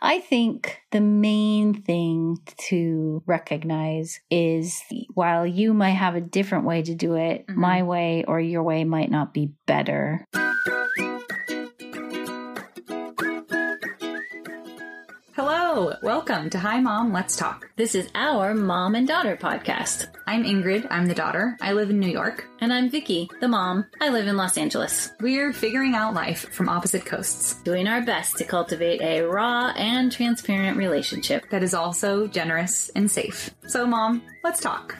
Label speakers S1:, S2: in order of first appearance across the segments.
S1: I think the main thing to recognize is while you might have a different way to do it,
S2: Mhm.
S1: my way or your way might not be better.
S2: Hello, welcome to Hi Mom, Let's Talk.
S1: This is our mom and daughter podcast.
S2: I'm Ingrid, I'm the daughter. I live in New York.
S1: And I'm Vicky, the mom. I live in Los Angeles,
S2: We're figuring out life from opposite coasts
S1: doing our best to cultivate a raw and transparent relationship.
S2: that is also generous and safe. So, Mom, let's talk.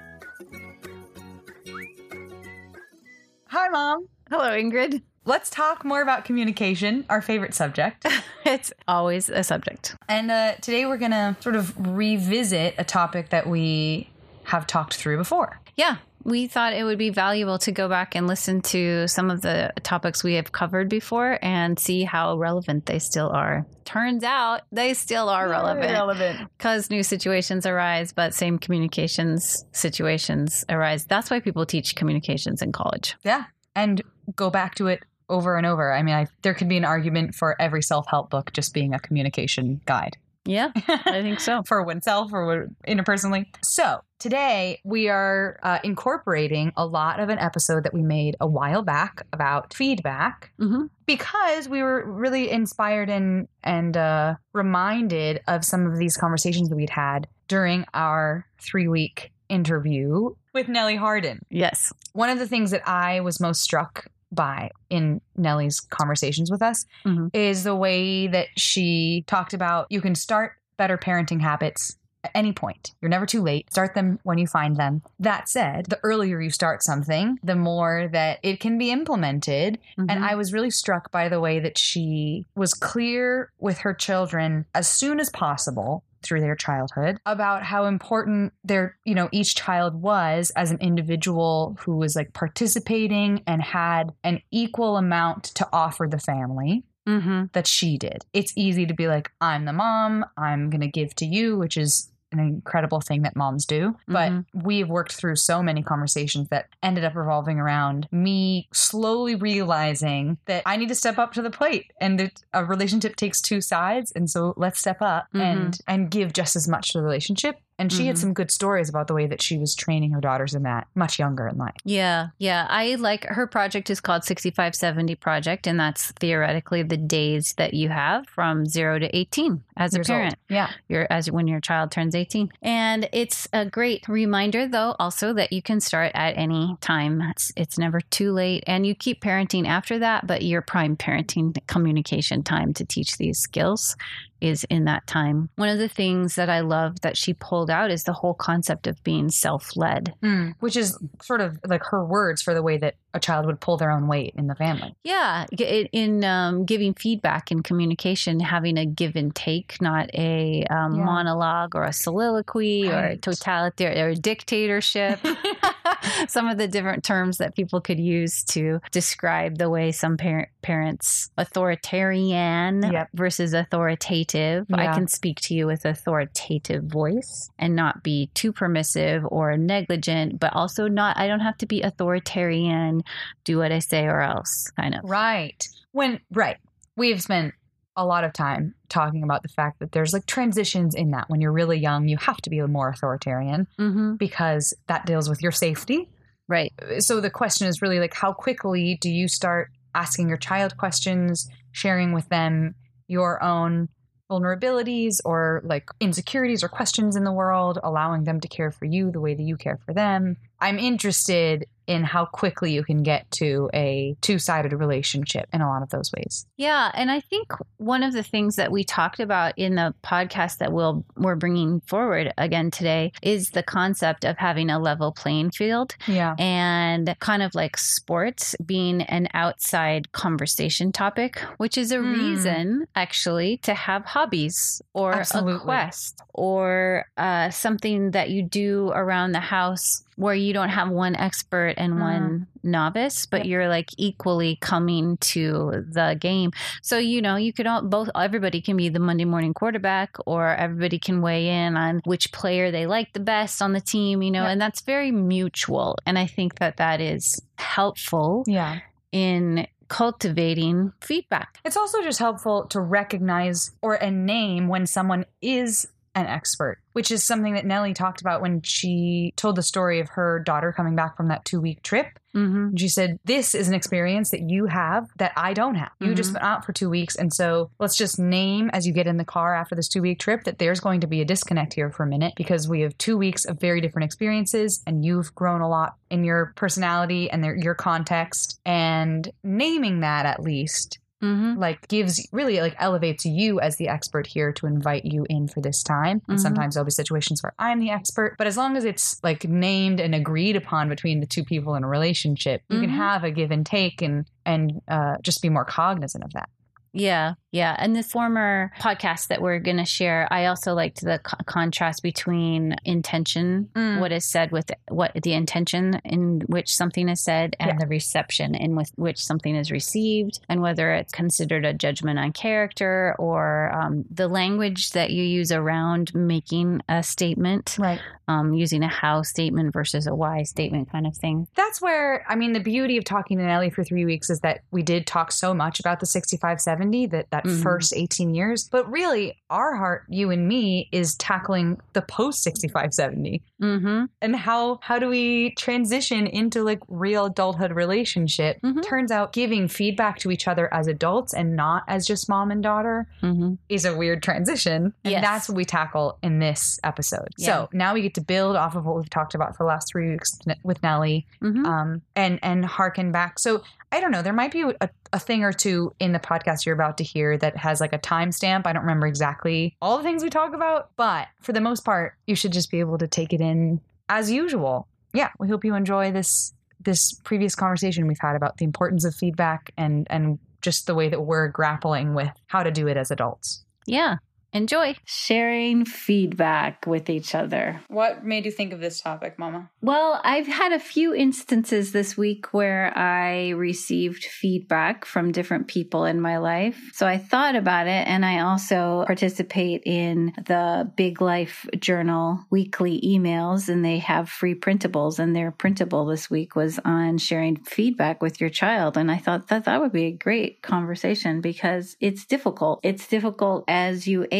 S2: Hi, Mom.
S1: Hello, Ingrid.
S2: Let's talk more about communication, our favorite subject.
S1: It's always a subject.
S2: and uh, today we're going to sort of revisit a topic that we have talked through before.
S1: Yeah, we thought it would be valuable to go back and listen to some of the topics we have covered before and see how relevant they still are. Turns out they still are relevant
S2: Relevant.
S1: because new situations arise, but same communications situations arise. That's why people teach communications in college.
S2: Yeah. And go back to it over and over. I mean, I, there could be an argument for every self help book just being a communication guide
S1: Yeah, I think so.
S2: for oneself or interpersonally. So today we are uh, incorporating a lot of an episode that we made a while back about feedback
S1: hmm
S2: because we were really inspired and and uh, reminded of some of these conversations that we'd had during our three week interview with Nellie Harden
S1: Yes.
S2: one of the things that I was most struck by in Nellie's conversations with us
S1: Mhm.
S2: is the way that she talked about you can start better parenting habits at any point. You're never too late. Start them when you find them. That said, the earlier you start something, the more that it can be implemented. And
S1: Mhm.
S2: I was really struck by the way that she was clear with her children as soon as possible through their childhood about how important their, you know, each child was as an individual who was like participating and had an equal amount to offer the family
S1: Mhm.
S2: that she did. It's easy to be like, I'm the mom, I'm going to give to you, which is an incredible thing that moms do. But
S1: Mhm.
S2: we've worked through so many conversations that ended up revolving around me slowly realizing that I need to step up to the plate and that a relationship takes two sides. And so let's step up and, and give just as much to the relationship. And she had
S1: Mhm.
S2: some good stories about the way that she was training her daughters in that much younger in life.
S1: Yeah, yeah. I like her project is called 6570 Project, and that's theoretically the days that you have from zero to 18 as a
S2: Years old.
S1: parent.
S2: Yeah.
S1: Your as when your child turns 18. And it's a great reminder though also that you can start at any time. It's, it's never too late and you keep parenting after that, but your prime parenting communication time to teach these skills is in that time. One of the things that I love that she pulled out is the whole concept of being self-led.
S2: Mm. Which is sort of like her words for the way that a child would pull their own weight in the family.
S1: Yeah, in um, giving feedback and communication, having a give and take, not a um,
S2: Yeah.
S1: monologue or a soliloquy or a totalitarian or a dictatorship. some of the different terms that people could use to describe the way some parent, parents authoritarian
S2: Yep.
S1: versus authoritative. I can speak to you with authoritative voice and not be too permissive or negligent, but also not. I don't have to be authoritarian. Do what I say or else, kind of.
S2: Right. When right. We've spent a lot of time talking about the fact that there's like transitions in that when you're really young, you have to be more authoritarian
S1: Mm-hmm.
S2: because that deals with your safety.
S1: Right.
S2: So the question is really like how quickly do you start asking your child questions, sharing with them your own vulnerabilities or like insecurities or questions in the world, allowing them to care for you the way that you care for them. I'm interested in how quickly you can get to a two-sided relationship in a lot of those ways.
S1: Yeah, and I think one of the things that we talked about in the podcast that we'll we're bringing forward again today is the concept of having a level playing field
S2: Yeah.
S1: and kind of like sports being an outside conversation topic, which is a
S2: Hmm.
S1: reason actually to have hobbies or a quest or uh, something that you do around the house where you don't have one expert and
S2: Hmm.
S1: one novice, but
S2: Yep.
S1: you're like equally coming to the game. So you know you could all both everybody can be the Monday morning quarterback, or everybody can weigh in on which player they like the best on the team. You know,
S2: Yep.
S1: and that's very mutual. And I think that that is helpful
S2: Yeah.
S1: in cultivating feedback.
S3: It's also just helpful to recognize or a name when someone is an expert, which is something that Nellie talked about when she told the story of her daughter coming back from that two week trip.
S1: Mm-hmm.
S3: She said, This is an experience that you have that I don't have. You just
S1: Mhm.
S3: been out for two weeks. And so let's just name as you get in the car after this two week trip that there's going to be a disconnect here for a minute because we have two weeks of very different experiences and you've grown a lot in your personality and their, your context. And naming that at least
S1: Mm-hmm.
S3: like gives really like elevates you as the expert here to invite you in for this time and
S1: Mhm.
S3: sometimes there'll be situations where i'm the expert but as long as it's like named and agreed upon between the two people in a relationship you can
S1: Mhm.
S3: have a give and take and and uh, just be more cognizant of that
S1: Yeah, yeah. And the former podcast that we're going to share, I also liked the co- contrast between intention,
S3: Mm.
S1: what is said with what the intention in which something is said, and
S3: Yeah.
S1: the reception in with which something is received, and whether it's considered a judgment on character or um, the language that you use around making a statement,
S3: right
S1: um, using a how statement versus a why statement kind of thing.
S3: that's where i mean the beauty of talking to nellie for three weeks is that we did talk so much about the 6570 that that
S1: Mhm.
S3: first 18 years but really our heart you and me is tackling the post 6570
S1: Mm-hmm.
S3: and how how do we transition into like real adulthood relationship
S1: Mhm.
S3: turns out giving feedback to each other as adults and not as just mom and daughter
S1: Mm-hmm.
S3: is a weird transition and
S1: Yes.
S3: that's what we tackle in this episode
S1: Yeah.
S3: so now we get to build off of what we've talked about for the last three weeks with nellie
S1: Mm-hmm.
S3: um, and and harken back. So I don't know. There might be a, a thing or two in the podcast you're about to hear that has like a timestamp. I don't remember exactly all the things we talk about, but for the most part, you should just be able to take it in as usual. Yeah, we hope you enjoy this this previous conversation we've had about the importance of feedback and and just the way that we're grappling with how to do it as adults.
S1: Yeah. Enjoy sharing feedback with each other.
S3: What made you think of this topic, Mama?
S1: Well, I've had a few instances this week where I received feedback from different people in my life. So I thought about it, and I also participate in the Big Life Journal weekly emails, and they have free printables. And their printable this week was on sharing feedback with your child. And I thought that that would be a great conversation because it's difficult. It's difficult as you age,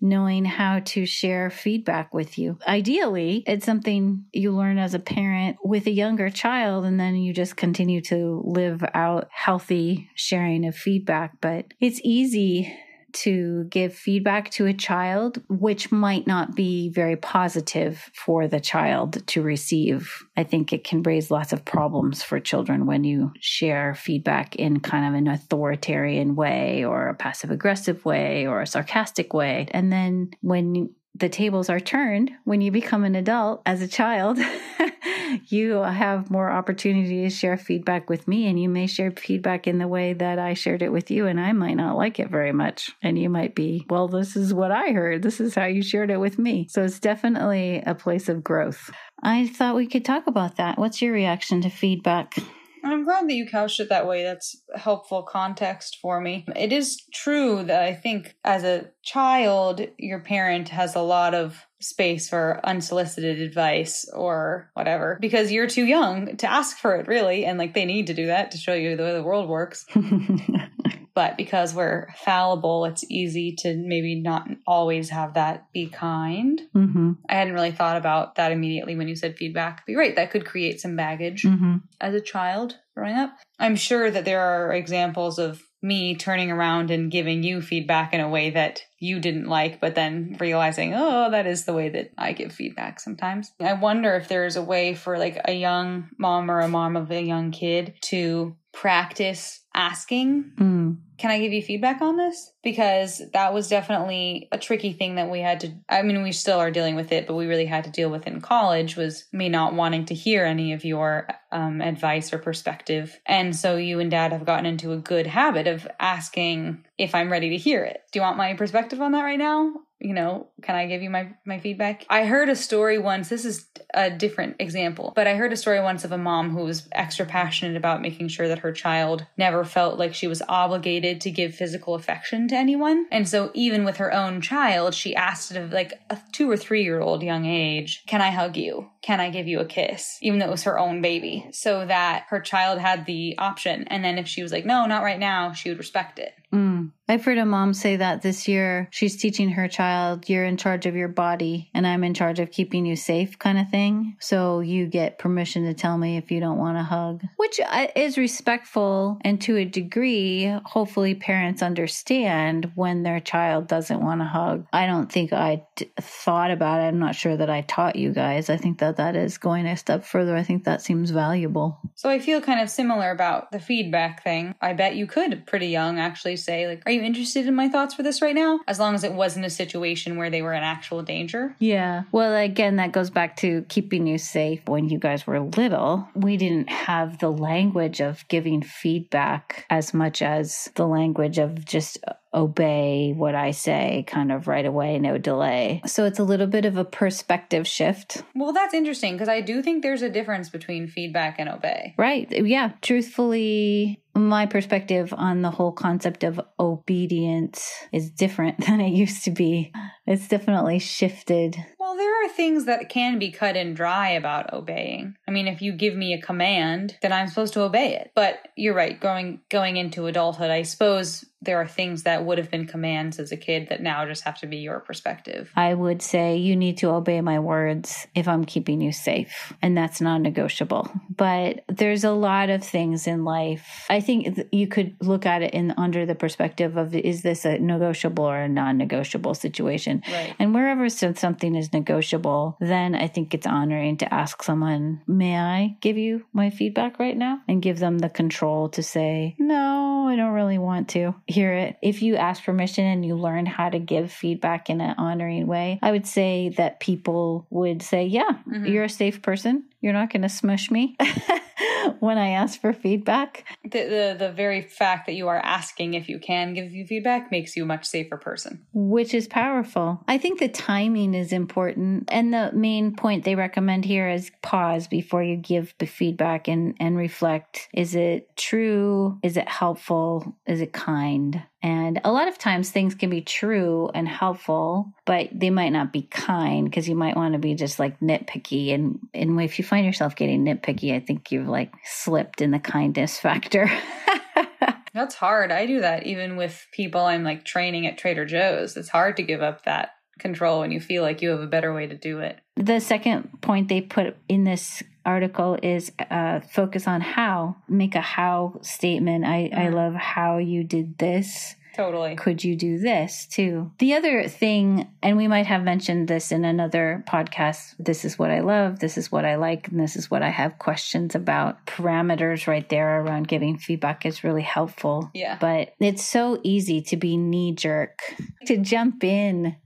S1: knowing how to share feedback with you. Ideally, it's something you learn as a parent with a younger child, and then you just continue to live out healthy sharing of feedback. But it's easy to give feedback to a child, which might not be very positive for the child to receive. I think it can raise lots of problems for children when you share feedback in kind of an authoritarian way or a passive aggressive way or a sarcastic way. And then when the tables are turned, when you become an adult as a child, you have more opportunity to share feedback with me and you may share feedback in the way that I shared it with you and I might not like it very much. And you might be well this is what I heard. This is how you shared it with me. So it's definitely a place of growth. I thought we could talk about that. What's your reaction to feedback
S2: I'm glad that you couched it that way. That's helpful context for me. It is true that I think as a child, your parent has a lot of space for unsolicited advice or whatever because you're too young to ask for it, really. And like they need to do that to show you the way the world works. But because we're fallible, it's easy to maybe not always have that be kind.
S1: mm-hmm.
S2: I hadn't really thought about that immediately when you said feedback. But you're right, that could create some baggage
S1: Mm-hmm.
S2: as a child growing up. I'm sure that there are examples of me turning around and giving you feedback in a way that you didn't like, but then realizing, oh, that is the way that I give feedback sometimes. I wonder if there's a way for like a young mom or a mom of a young kid to practice asking
S1: Mm.
S2: can I give you feedback on this? Because that was definitely a tricky thing that we had to I mean we still are dealing with it, but we really had to deal with in college was me not wanting to hear any of your um, advice or perspective. And so you and dad have gotten into a good habit of asking if I'm ready to hear it. Do you want my perspective on that right now? You know, can I give you my my feedback? I heard a story once. This is a different example, but I heard a story once of a mom who was extra passionate about making sure that her child never felt like she was obligated to give physical affection to anyone. And so even with her own child, she asked at like a two or three year old young age, can I hug you? Can I give you a kiss? Even though it was her own baby so that her child had the option. And then if she was like, no, not right now, she would respect it.
S1: Mm. I've heard a mom say that this year. She's teaching her child, you're in charge of your body and I'm in charge of keeping you safe, kind of thing. So you get permission to tell me if you don't want a hug, which uh, is respectful. And to a degree, hopefully parents understand when their child doesn't want a hug. I don't think I d- thought about it. I'm not sure that I taught you guys. I think that that is going a step further. I think that seems valuable.
S2: So I feel kind of similar about the feedback thing. I bet you could, pretty young, actually say, like, are you interested in my thoughts for this right now? As long as it wasn't a situation where they were in actual danger.
S1: Yeah. Well, again, that goes back to keeping you safe. When you guys were little, we didn't have the language of giving feedback as much as the language of just obey what I say kind of right away, no delay. So it's a little bit of a perspective shift.
S2: Well, that's interesting because I do think there's a difference between feedback and obey.
S1: Right. Yeah. Truthfully, my perspective on the whole concept of obedience is different than it used to be. It's definitely shifted.
S2: Well, there are things that can be cut and dry about obeying. I mean, if you give me a command, then I'm supposed to obey it. But you're right, going going into adulthood, I suppose there are things that would have been commands as a kid that now just have to be your perspective.
S1: I would say you need to obey my words if I'm keeping you safe, and that's non negotiable. But there's a lot of things in life. I think you could look at it in under the perspective of is this a negotiable or a non negotiable situation?
S2: Right.
S1: And wherever something is negotiable, then I think it's honoring to ask someone, May I give you my feedback right now? And give them the control to say, No, I don't really want to hear it. If you ask permission and you learn how to give feedback in an honoring way, I would say that people would say, Yeah, mm-hmm. you're a safe person. You're not going to smush me when I ask for feedback.
S2: The, the, the very fact that you are asking if you can give you feedback makes you a much safer person,
S1: which is powerful. I think the timing is important, and the main point they recommend here is pause before you give the feedback and and reflect. Is it true? Is it helpful? Is it kind? And a lot of times things can be true and helpful, but they might not be kind because you might want to be just like nitpicky. And, and if you find yourself getting nitpicky, I think you've like slipped in the kindness factor.
S2: That's hard. I do that even with people I'm like training at Trader Joe's. It's hard to give up that control when you feel like you have a better way to do it.
S1: The second point they put in this article is uh, focus on how. Make a how statement. I, mm-hmm. I love how you did this.
S2: Totally.
S1: Could you do this too? The other thing, and we might have mentioned this in another podcast this is what I love, this is what I like, and this is what I have questions about. Parameters right there around giving feedback is really helpful.
S2: Yeah.
S1: But it's so easy to be knee jerk, to jump in.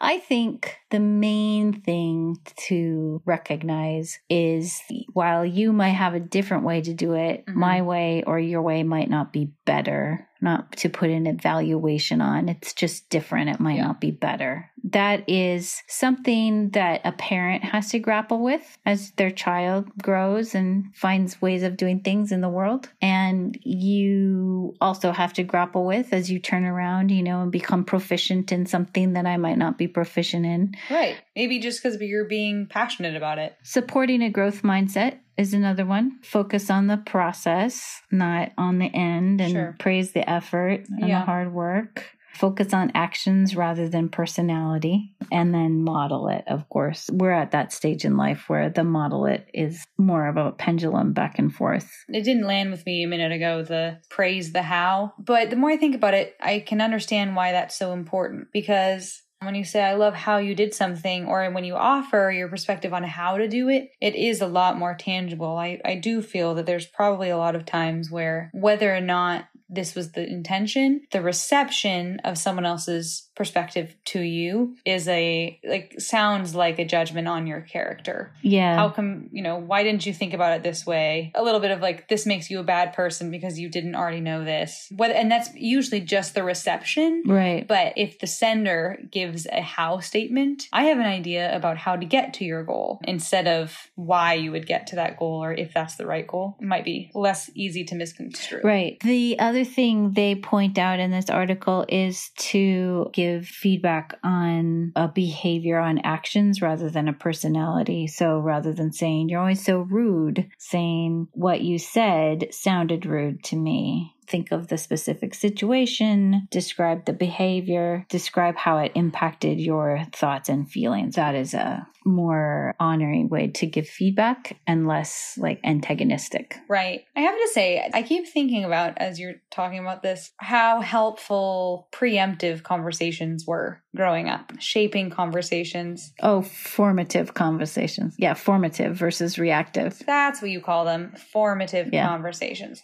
S1: I think the main thing to recognize is while you might have a different way to do it, mm-hmm. my way or your way might not be better not to put an evaluation on. It's just different. It might yeah. not be better. That is something that a parent has to grapple with as their child grows and finds ways of doing things in the world. And you also have to grapple with as you turn around, you know, and become proficient in something that I might not be proficient in.
S2: Right. Maybe just because you're being passionate about it.
S1: Supporting a growth mindset is another one. Focus on the process, not on the end, and sure. praise the effort and yeah. the hard work. Focus on actions rather than personality, and then model it, of course. We're at that stage in life where the model it is more of a pendulum back and forth.
S2: It didn't land with me a minute ago, the praise the how. But the more I think about it, I can understand why that's so important because when you say, I love how you did something, or when you offer your perspective on how to do it, it is a lot more tangible. I, I do feel that there's probably a lot of times where whether or not this was the intention, the reception of someone else's perspective to you is a like sounds like a judgment on your character.
S1: Yeah.
S2: How come, you know, why didn't you think about it this way? A little bit of like this makes you a bad person because you didn't already know this. What and that's usually just the reception.
S1: right.
S2: But if the sender gives a how statement, I have an idea about how to get to your goal instead of why you would get to that goal or if that's the right goal. It might be less easy to misconstrue.
S1: Right. The other thing they point out in this article is to give feedback on a behavior, on actions rather than a personality. So rather than saying, you're always so rude, saying what you said sounded rude to me. Think of the specific situation, describe the behavior, describe how it impacted your thoughts and feelings. That is a more honoring way to give feedback and less like antagonistic.
S2: Right. I have to say, I keep thinking about, as you're talking about this, how helpful preemptive conversations were growing up, shaping conversations.
S1: Oh, formative conversations. Yeah, formative versus reactive.
S2: That's what you call them formative
S1: Yeah.
S2: conversations.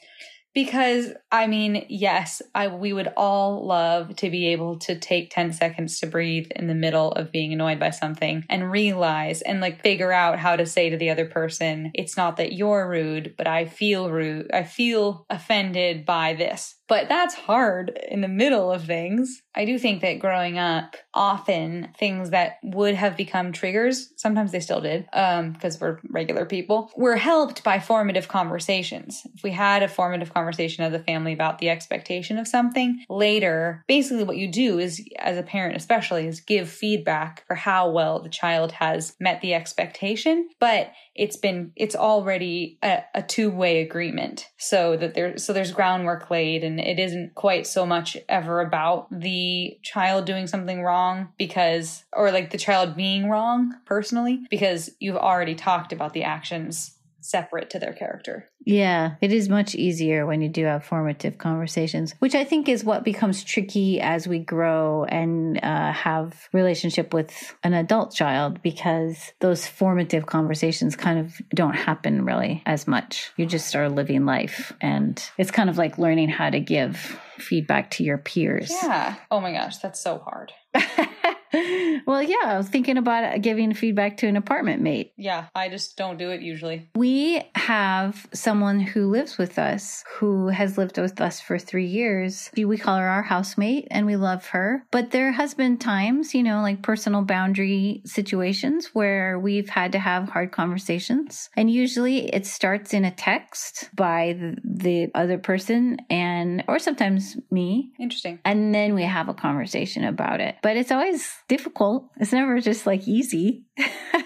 S2: Because I mean, yes, I we would all love to be able to take 10 seconds to breathe in the middle of being annoyed by something and realize and like figure out how to say to the other person, it's not that you're rude, but I feel rude. I feel offended by this. But that's hard in the middle of things. I do think that growing up, often things that would have become triggers, sometimes they still did, um, because we're regular people, were helped by formative conversations. If we had a formative conversation as a family about the expectation of something, later, basically what you do is, as a parent especially, is give feedback for how well the child has met the expectation. But it's been it's already a, a two-way agreement. So that there so there's groundwork laid and it isn't quite so much ever about the child doing something wrong because or like the child being wrong personally because you've already talked about the actions separate to their character
S1: Yeah, it is much easier when you do have formative conversations, which I think is what becomes tricky as we grow and uh, have relationship with an adult child because those formative conversations kind of don't happen really as much. You just are living life, and it's kind of like learning how to give feedback to your peers.
S2: yeah oh my gosh that's so hard
S1: well, yeah, I was thinking about giving feedback to an apartment mate.
S2: yeah i just don't do it usually
S1: We have someone who lives with us who has lived with us for three years. We call her our housemate and we love her. But there has been times, you know, like personal boundary situations where we've had to have hard conversations. And usually it starts in a text by the, the other person and, or sometimes me.
S2: interesting
S1: And then we have a conversation about it. But it's always difficult. It's never just like easy.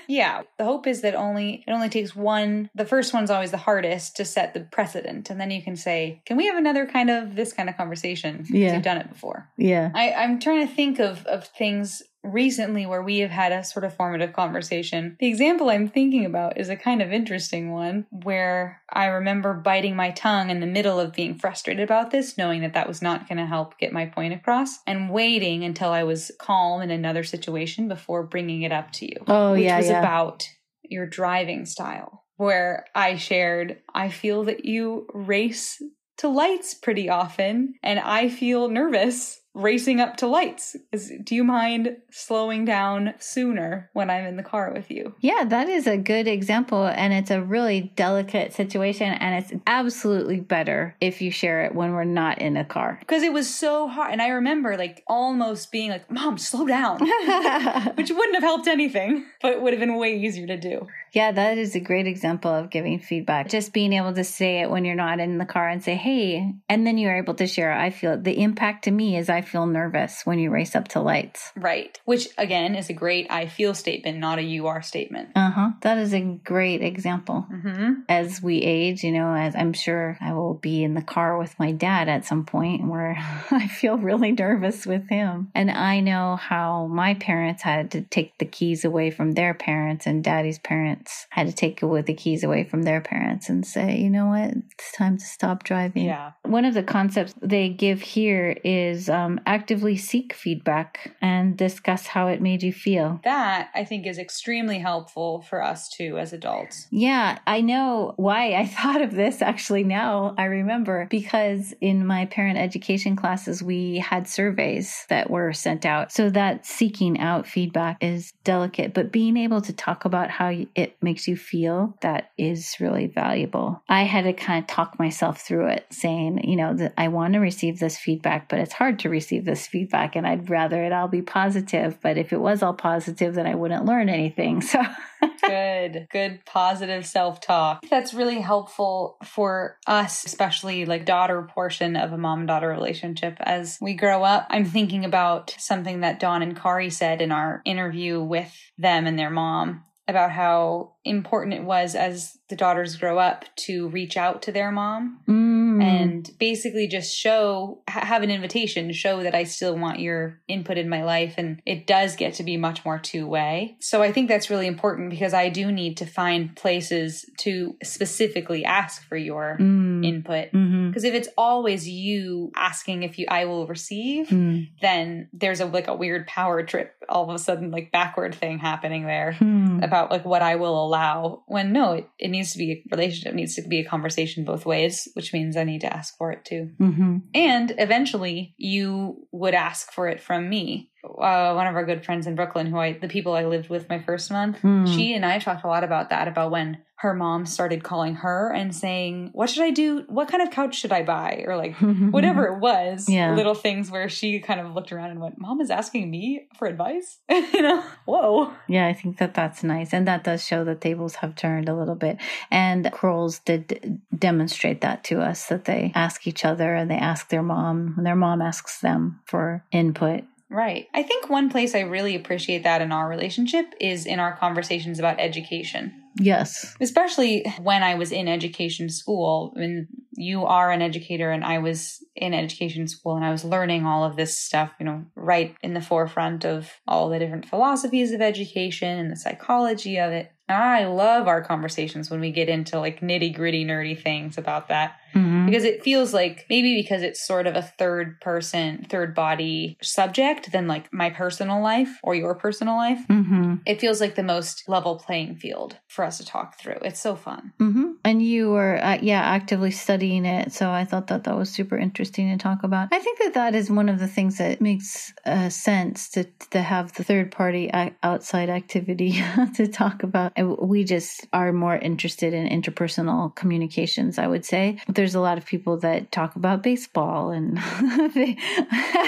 S2: Yeah, the hope is that only it only takes one. The first one's always the hardest to set the precedent, and then you can say, "Can we have another kind of this kind of conversation?"
S1: Yeah.
S2: you've done it before.
S1: yeah.
S2: I, I'm trying to think of of things recently where we have had a sort of formative conversation. The example I'm thinking about is a kind of interesting one where I remember biting my tongue in the middle of being frustrated about this, knowing that that was not going to help get my point across, and waiting until I was calm in another situation before bringing it up to you
S1: Oh,
S2: which
S1: yeah.
S2: Which was
S1: yeah.
S2: about your driving style, where I shared, I feel that you race to lights pretty often, and I feel nervous racing up to lights. Is, do you mind slowing down sooner when I'm in the car with you?
S1: Yeah, that is a good example. And it's a really delicate situation. And it's absolutely better if you share it when we're not in a car.
S2: Because it was so hard. And I remember like almost being like, Mom, slow down. Which wouldn't have helped anything, but would have been way easier to do.
S1: yeah, that is a great example of giving feedback. Just being able to say it when you're not in the car and say, hey, and then you're able to share, I feel the impact to me is I feel nervous when you race up to lights.
S2: Right. Which again is a great I feel statement, not a you are statement.
S1: Uh huh. That is a great example.
S2: Mm-hmm.
S1: as we age, you know, as I'm sure I will be in the car with my dad at some point where I feel really nervous with him. And I know how my parents had to take the keys away from their parents, and daddy's parents had to take away the keys away from their parents and say, you know what, it's time to stop driving.
S2: Yeah.
S1: One of the concepts they give here is um, um, actively seek feedback and discuss how it made you feel.
S2: That I think is extremely helpful for us too as adults.
S1: Yeah, I know why I thought of this actually now. I remember because in my parent education classes, we had surveys that were sent out. So that seeking out feedback is delicate, but being able to talk about how it makes you feel, that is really valuable. I had to kind of talk myself through it, saying, you know, that I want to receive this feedback, but it's hard to receive this feedback, and I'd rather it all be positive. But if it was all positive, then I wouldn't learn anything. So.
S2: good, good, positive self talk. That's really helpful for us, especially like daughter portion of a mom and daughter relationship. As we grow up, I'm thinking about something that Dawn and Kari said in our interview with them and their mom about how important it was as the daughters grow up to reach out to their mom
S1: Mm.
S2: And basically just show have an invitation to show that I still want your input in my life and it does get to be much more two way. So I think that's really important because I do need to find places to specifically ask for your
S1: Mm.
S2: input because if it's always you asking if you I will receive
S1: Mm.
S2: then there's a like a weird power trip all of a sudden like backward thing happening there
S1: Hmm.
S2: about like what I will allow when no it, it needs to be a relationship it needs to be a conversation both ways which means I need to ask for it too
S1: Mhm.
S2: and eventually you would ask for it from me uh, one of our good friends in Brooklyn who I the people I lived with my first month
S1: Hmm.
S2: she and I talked a lot about that about when her mom started calling her and saying what should I do what kind of couch should I buy or like whatever it was
S1: Yeah.
S2: little things where she kind of looked around and went mom is asking me for advice you know whoa
S1: Yeah, I think that that's nice. And that does show that tables have turned a little bit. And Crowell's did demonstrate that to us that they ask each other and they ask their mom, and their mom asks them for input.
S2: Right. I think one place I really appreciate that in our relationship is in our conversations about education.
S1: Yes.
S2: Especially when I was in education school, when you are an educator and I was in education school and I was learning all of this stuff, you know, right in the forefront of all the different philosophies of education and the psychology of it. I love our conversations when we get into like nitty gritty, nerdy things about that
S1: Mhm.
S2: because it feels like maybe because it's sort of a third person, third body subject than like my personal life or your personal life.
S1: Mhm.
S2: It feels like the most level playing field for us to talk through. It's so fun.
S1: Mhm. And you were, uh, yeah, actively studying it. So I thought that that was super interesting to talk about. I think that that is one of the things that makes uh, sense to to have the third party outside activity to talk about. We just are more interested in interpersonal communications. I would say there's a lot of people that talk about baseball, and they,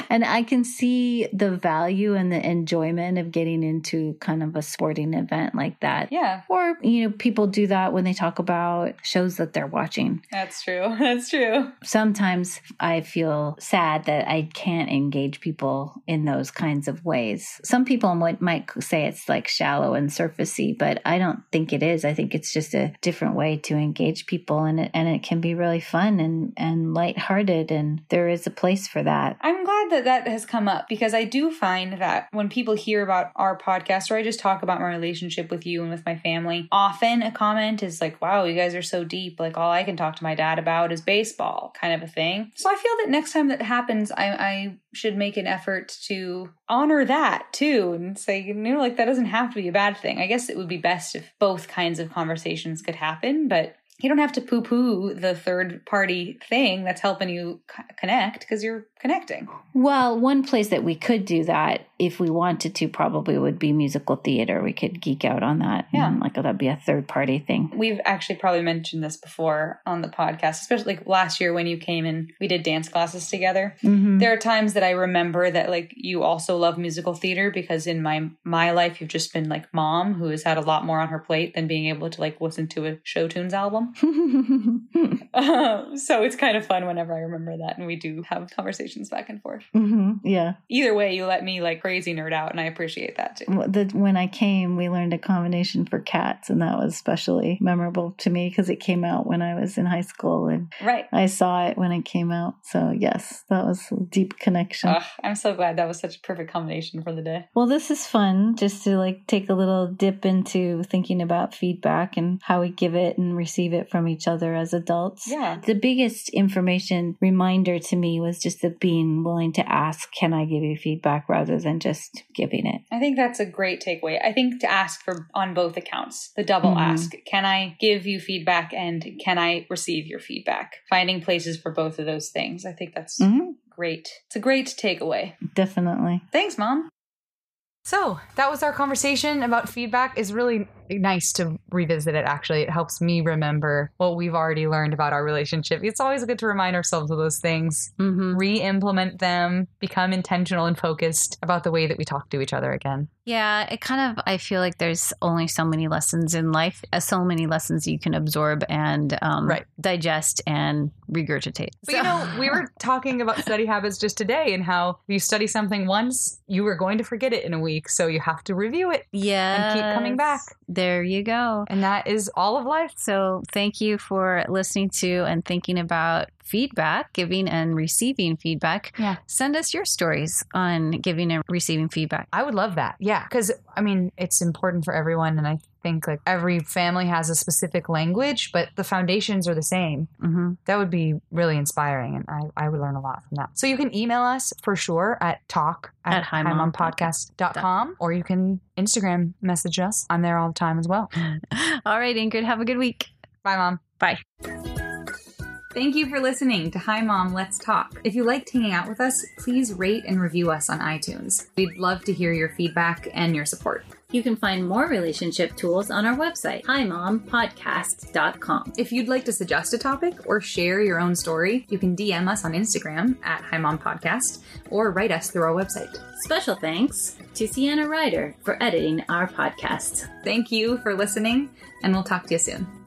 S1: and I can see the value and the enjoyment of getting into kind of a sporting event like that.
S2: Yeah,
S1: Or, you know, people do that when they talk about shows that they're watching.
S2: that's true. That's true.
S1: Sometimes I feel sad that I can't engage people in those kinds of ways. Some people might, might say it's like shallow and surfacey, but I don't think it is. I think it's just a different way to engage people and it, and it can be really fun and, and lighthearted. And there is a place for that.
S2: I'm glad that that has come up because I do find that when people hear about our podcast or I just talk about my relationship with you and with my family, often a comment is like, wow, you guys are so deep. Like, all I can talk to my dad about is baseball, kind of a thing. So I feel that next time that happens, I, I should make an effort to honor that too and say, you know, like that doesn't have to be a bad thing. I guess it would be best if both kinds of conversations could happen, but you don't have to poo poo the third party thing that's helping you connect because you're connecting.
S1: Well, one place that we could do that if we wanted to probably would be musical theater. We could geek out on that.
S2: Yeah.
S1: And, like that'd be a third party thing.
S2: We've actually probably mentioned this before on the podcast, especially like last year when you came and we did dance classes together.
S1: Mm-hmm.
S2: There are times that I remember that like you also love musical theater because in my my life you've just been like mom who has had a lot more on her plate than being able to like listen to a show tunes album. Um, so it's kind of fun whenever I remember that and we do have conversations back and forth.
S1: hmm Yeah.
S2: Either way, you let me like crazy nerd out, and I appreciate that too.
S4: The, when I came, we learned a combination for cats, and that was especially memorable to me because it came out when I was in high school, and
S2: Right.
S4: I saw it when it came out. So yes, that was a deep connection.
S2: I'm so glad that was such a perfect combination for the day.
S4: Well, this is fun just to like take a little dip into thinking about feedback and how we give it and receive it from each other as adults.
S2: Yeah.
S4: The biggest information reminder to me was just the being willing to ask, can I give you feedback rather than just giving it.
S2: I think that's a great takeaway. I think to ask for on both accounts, the double
S4: Mhm.
S2: ask. Can I give you feedback and can I receive your feedback? Finding places for both of those things. I think that's
S4: hmm
S2: great. It's a great takeaway.
S4: Definitely.
S2: Thanks, Mom.
S3: So that was our conversation about feedback. Is really nice to revisit it. Actually, it helps me remember what we've already learned about our relationship. It's always good to remind ourselves of those things,
S1: Mm-hmm.
S3: re-implement them, become intentional and focused about the way that we talk to each other again.
S1: Yeah, it kind of, I feel like there's only so many lessons in life, uh, so many lessons you can absorb and um,
S3: Right.
S1: digest and regurgitate.
S3: But you know, we were talking about study habits just today and how you study something once, you are going to forget it in a week. So you have to review it.
S1: yeah, And
S3: keep coming back.
S1: There you go.
S3: And that is all of life.
S1: So, thank you for listening to and thinking about feedback, giving and receiving feedback.
S3: Yeah.
S1: Send us your stories on giving and receiving feedback.
S3: I would love that. Yeah. Because, I mean, it's important for everyone. And I think like every family has a specific language, but the foundations are the same.
S1: hmm
S3: That would be really inspiring. And I, I would learn a lot from that. So you can email us for sure at talk
S1: At
S3: at himompodcast.com or you can Instagram message us. I'm there all the time as well.
S1: All right, Ingrid, have a good week.
S3: Bye, Mom.
S1: Bye.
S2: Thank you for listening to Hi Mom, Let's Talk. If you liked hanging out with us, please rate and review us on iTunes. We'd love to hear your feedback and your support.
S1: You can find more relationship tools on our website, himompodcast.com.
S2: If you'd like to suggest a topic or share your own story, you can DM us on Instagram at Hi Mom Podcast or write us through our website.
S1: Special thanks to Sienna Ryder for editing our podcast.
S2: Thank you for listening, and we'll talk to you soon.